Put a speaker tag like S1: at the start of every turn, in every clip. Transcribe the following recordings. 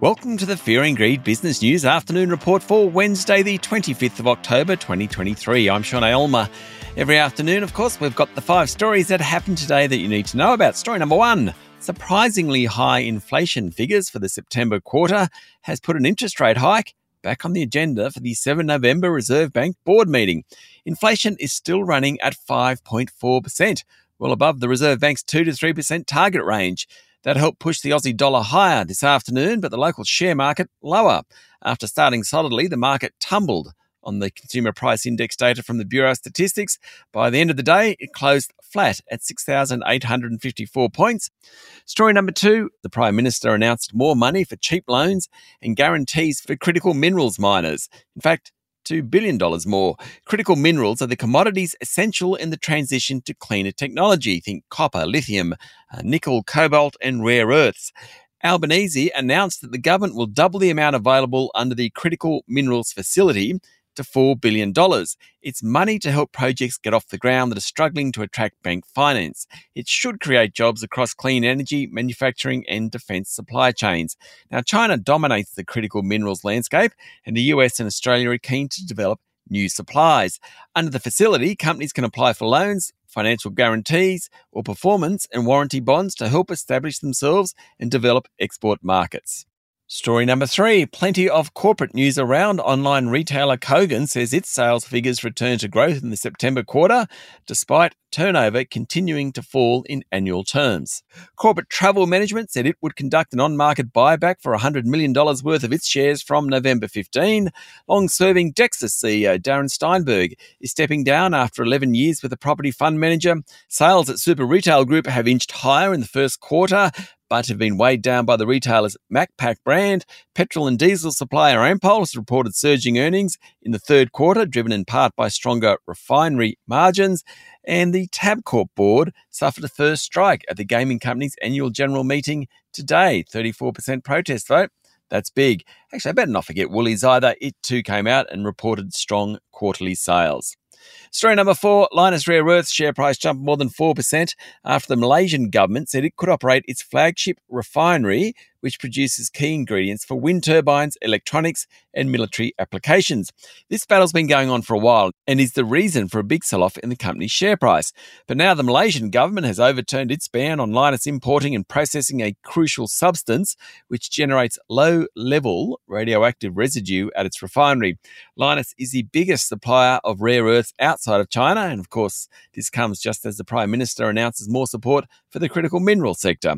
S1: Welcome to the Fear and Greed Business News Afternoon Report for Wednesday, the 25th of October 2023. I'm Sean Aylmer. Every afternoon, of course, we've got the five stories that happened today that you need to know about. Story number one surprisingly high inflation figures for the September quarter has put an interest rate hike back on the agenda for the 7 November Reserve Bank board meeting. Inflation is still running at 5.4%, well above the Reserve Bank's 2 to 3% target range. That helped push the Aussie dollar higher this afternoon, but the local share market lower. After starting solidly, the market tumbled on the consumer price index data from the Bureau of Statistics. By the end of the day, it closed flat at 6,854 points. Story number two the Prime Minister announced more money for cheap loans and guarantees for critical minerals miners. In fact, $2 billion more. Critical minerals are the commodities essential in the transition to cleaner technology. Think copper, lithium, uh, nickel, cobalt, and rare earths. Albanese announced that the government will double the amount available under the Critical Minerals Facility to $4 billion. It's money to help projects get off the ground that are struggling to attract bank finance. It should create jobs across clean energy, manufacturing, and defence supply chains. Now, China dominates the critical minerals landscape, and the US and Australia are keen to develop new supplies. Under the facility, companies can apply for loans, financial guarantees, or performance and warranty bonds to help establish themselves and develop export markets. Story number three plenty of corporate news around online retailer Kogan says its sales figures returned to growth in the September quarter, despite turnover continuing to fall in annual terms. Corporate Travel Management said it would conduct an on market buyback for $100 million worth of its shares from November 15. Long serving Dexus CEO Darren Steinberg is stepping down after 11 years with the property fund manager. Sales at Super Retail Group have inched higher in the first quarter, but have been weighed down by the retailer's Macpac brand. Petrol and diesel supplier Ampol has reported surging earnings in the third quarter, driven in part by stronger refinery margins. And the Tabcorp board suffered a first strike at the gaming company's annual general meeting today. 34% protest vote. That's big. Actually, I better not forget Woolies either. It too came out and reported strong quarterly sales. Story number four Lynas Rare Earths share price jumped more than 4% after the Malaysian government said it could operate its flagship refinery which produces key ingredients for wind turbines, electronics, and military applications. This battle's been going on for a while and is the reason for a big sell off in the company's share price. But now the Malaysian government has overturned its ban on Lynas importing and processing a crucial substance which generates low level radioactive residue at its refinery. Lynas is the biggest supplier of rare earths outside of China, and of course, this comes just as the Prime Minister announces more support for the critical mineral sector.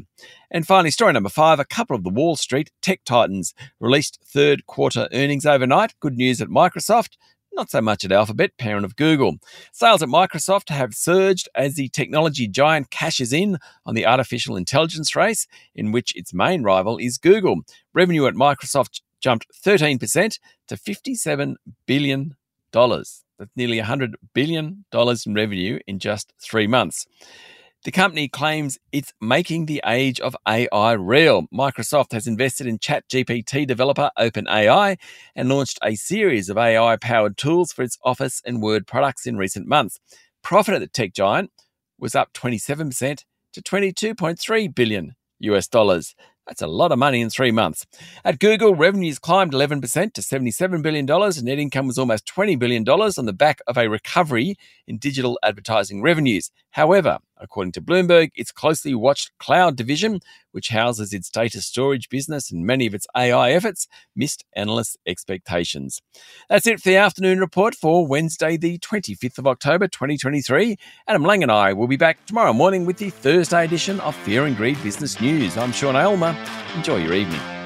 S1: And finally, story number five a couple of the Wall Street tech titans released third quarter earnings overnight. Good news at Microsoft. Not so much at Alphabet, parent of Google. Sales at Microsoft have surged as the technology giant cashes in on the artificial intelligence race, in which its main rival is Google. Revenue at Microsoft jumped 13% to $57 billion. That's nearly $100 billion in revenue in just three months. The company claims it's making the age of AI real. Microsoft has invested in ChatGPT developer OpenAI and launched a series of AI powered tools for its Office and Word products in recent months. Profit at the tech giant was up 27% to 22.3 billion US dollars. That's a lot of money in three months. At Google, revenues climbed 11% to $77 billion, and net income was almost $20 billion on the back of a recovery in digital advertising revenues. However, according to Bloomberg, its closely watched cloud division, which houses its data storage business and many of its AI efforts, missed analysts' expectations. That's it for the afternoon report for Wednesday, the 25th of October, 2023. Adam Lang and I will be back tomorrow morning with the Thursday edition of Fear and Greed Business News. I'm Sean Aylmer. Enjoy your evening.